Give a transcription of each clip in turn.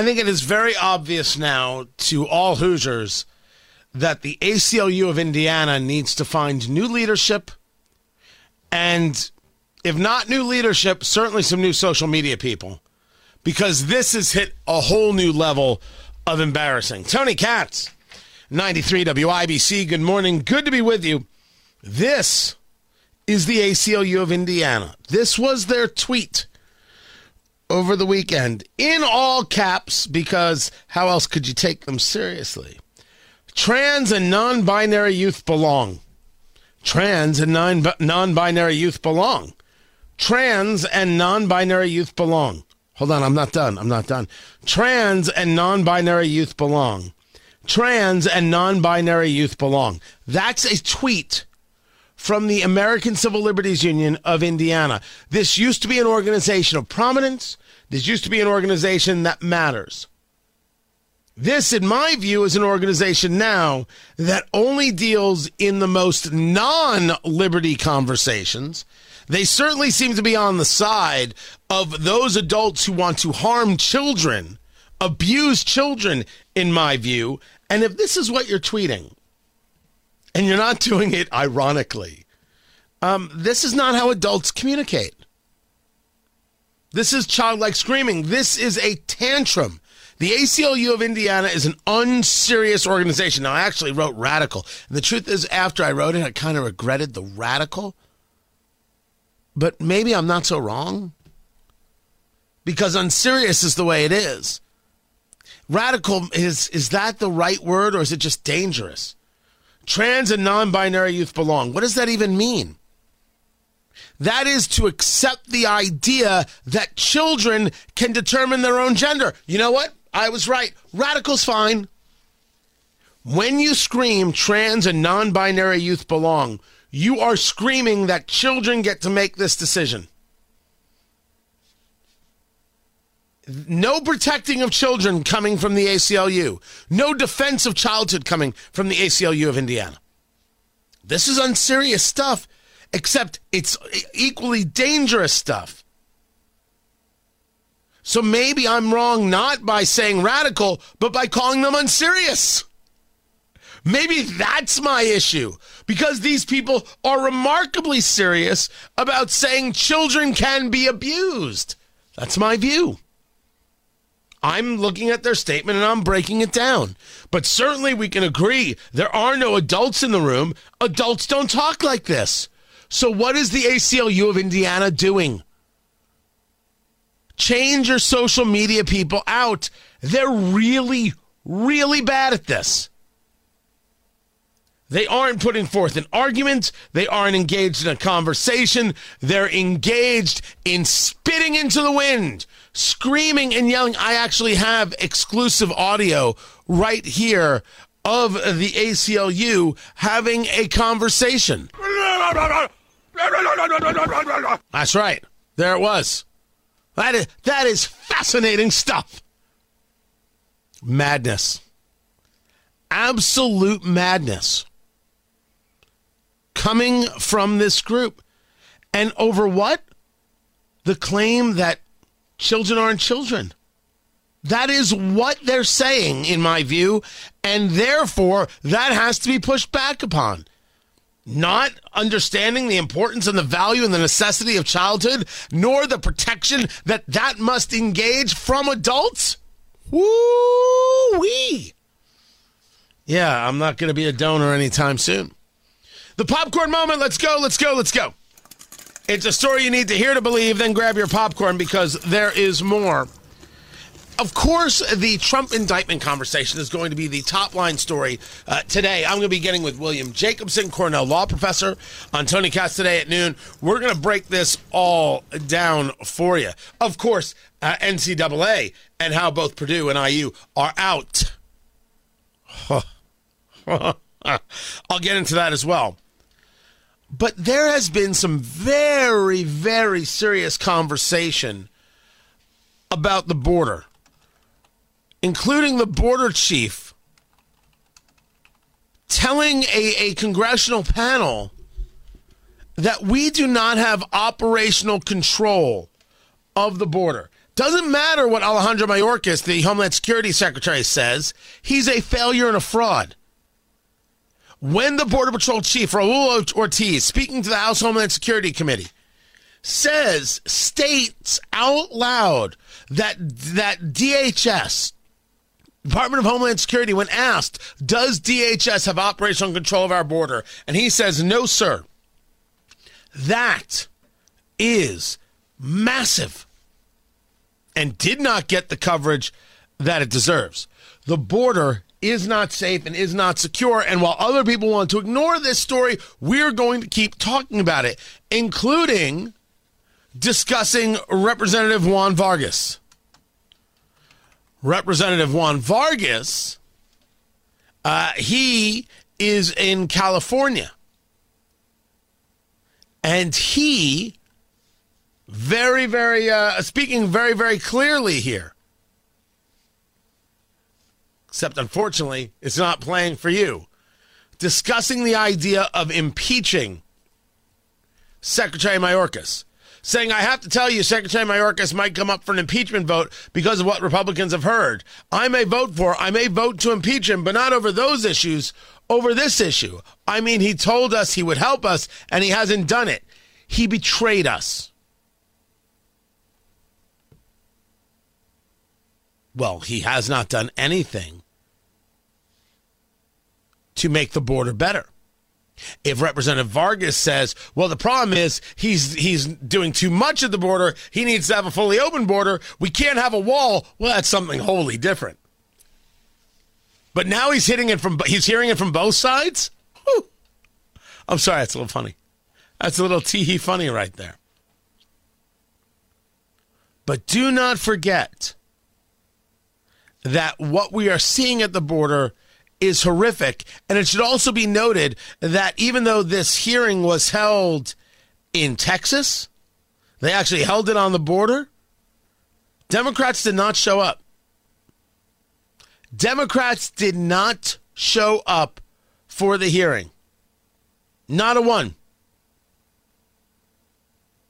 I think it is very obvious now to all Hoosiers that the ACLU of Indiana needs to find new leadership and if not new leadership, certainly some new social media people, because this has hit a whole new level of embarrassing. Tony Katz, 93 WIBC, good morning. Good to be with you. This is the ACLU of Indiana. This was their tweet over the weekend in all caps because how else could you take them seriously? Trans and non binary youth belong. Trans and non binary youth belong trans and non binary youth belong. Hold on, I'm not done. I'm not done. Trans and non binary youth belong. Trans and non binary youth belong. That's a tweet from the American Civil Liberties Union of Indiana. This used to be an organization of prominence. This used to be an organization that matters. This, in my view, is an organization now that only deals in the most non liberty conversations they certainly seem to be on the side of those adults who want to harm children, abuse children, in my view. And if this is what you're tweeting, and you're not doing it ironically, um, this is not how adults communicate. This is childlike screaming. This is a tantrum. The ACLU of Indiana is an unserious organization. Now, I actually wrote radical. And the truth is, after I wrote it, I kind of regretted the radical but maybe I'm not so wrong. Because unserious is the way it is. Radical is is that the right word or is it just dangerous? Trans and non-binary youth belong. What does that even mean? That is to accept the idea that children can determine their own gender. You know what? I was right. Radical's fine. When you scream trans and non binary youth belong, you are screaming that children get to make this decision. No protecting of children coming from the ACLU. No defense of childhood coming from the ACLU of Indiana. This is unserious stuff, except it's equally dangerous stuff. So maybe I'm wrong not by saying radical, but by calling them unserious. Maybe that's my issue because these people are remarkably serious about saying children can be abused. That's my view. I'm looking at their statement and I'm breaking it down. But certainly we can agree there are no adults in the room. Adults don't talk like this. So, what is the ACLU of Indiana doing? Change your social media people out. They're really, really bad at this. They aren't putting forth an argument. They aren't engaged in a conversation. They're engaged in spitting into the wind, screaming and yelling. I actually have exclusive audio right here of the ACLU having a conversation. That's right. There it was. That is, that is fascinating stuff. Madness. Absolute madness coming from this group. And over what? The claim that children aren't children. That is what they're saying, in my view, and therefore that has to be pushed back upon. Not understanding the importance and the value and the necessity of childhood, nor the protection that that must engage from adults. Woo wee. Yeah, I'm not going to be a donor anytime soon. The popcorn moment. Let's go. Let's go. Let's go. It's a story you need to hear to believe. Then grab your popcorn because there is more. Of course, the Trump indictment conversation is going to be the top line story uh, today. I'm going to be getting with William Jacobson, Cornell law professor, on Tony Katz today at noon. We're going to break this all down for you. Of course, uh, NCAA and how both Purdue and IU are out. I'll get into that as well. But there has been some very, very serious conversation about the border, including the border chief telling a, a congressional panel that we do not have operational control of the border. Doesn't matter what Alejandro Mayorkas, the Homeland Security Secretary, says, he's a failure and a fraud. When the Border Patrol Chief, Raul Ortiz, speaking to the House Homeland Security Committee, says, states out loud that, that DHS, Department of Homeland Security, when asked, does DHS have operational control of our border? And he says, no, sir. That is massive and did not get the coverage that it deserves. The border is not safe and is not secure. And while other people want to ignore this story, we're going to keep talking about it, including discussing Representative Juan Vargas. Representative Juan Vargas, uh, he is in California. And he, very, very, uh, speaking very, very clearly here, except unfortunately, it's not playing for you. Discussing the idea of impeaching Secretary Mayorkas, saying, I have to tell you, Secretary Mayorkas might come up for an impeachment vote because of what Republicans have heard. I may vote for, I may vote to impeach him, but not over those issues, over this issue. I mean, he told us he would help us, and he hasn't done it. He betrayed us. Well, he has not done anything to make the border better. If Representative Vargas says, "Well, the problem is he's he's doing too much at the border. He needs to have a fully open border. We can't have a wall." Well, that's something wholly different. But now he's hitting it from he's hearing it from both sides. Whew. I'm sorry, that's a little funny. That's a little tee hee funny right there. But do not forget that what we are seeing at the border is horrific. And it should also be noted that even though this hearing was held in Texas, they actually held it on the border, Democrats did not show up. Democrats did not show up for the hearing. Not a one.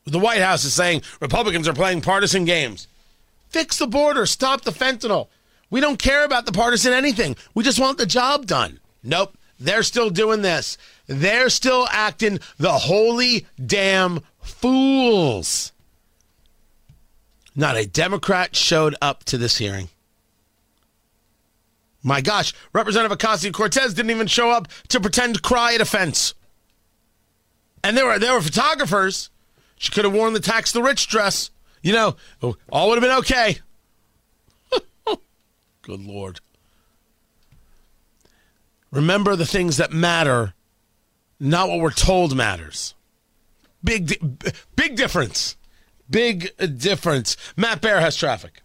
The White House is saying Republicans are playing partisan games. Fix the border, stop the fentanyl. We don't care about the partisan anything. We just want the job done. Nope. They're still doing this. They're still acting the holy damn fools. Not a Democrat showed up to this hearing. My gosh, Representative Ocasio Cortez didn't even show up to pretend to cry at a fence. And there were there were photographers. She could have worn the tax the rich dress. You know, all would have been okay. Good Lord. Remember the things that matter, not what we're told matters. Big, big difference. Big difference. Matt Bear has traffic.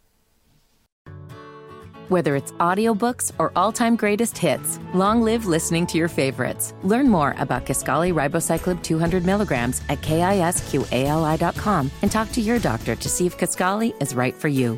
Whether it's audiobooks or all-time greatest hits, long live listening to your favorites. Learn more about Kisqali Ribociclib 200 milligrams at kisqali.com and talk to your doctor to see if Kisqali is right for you.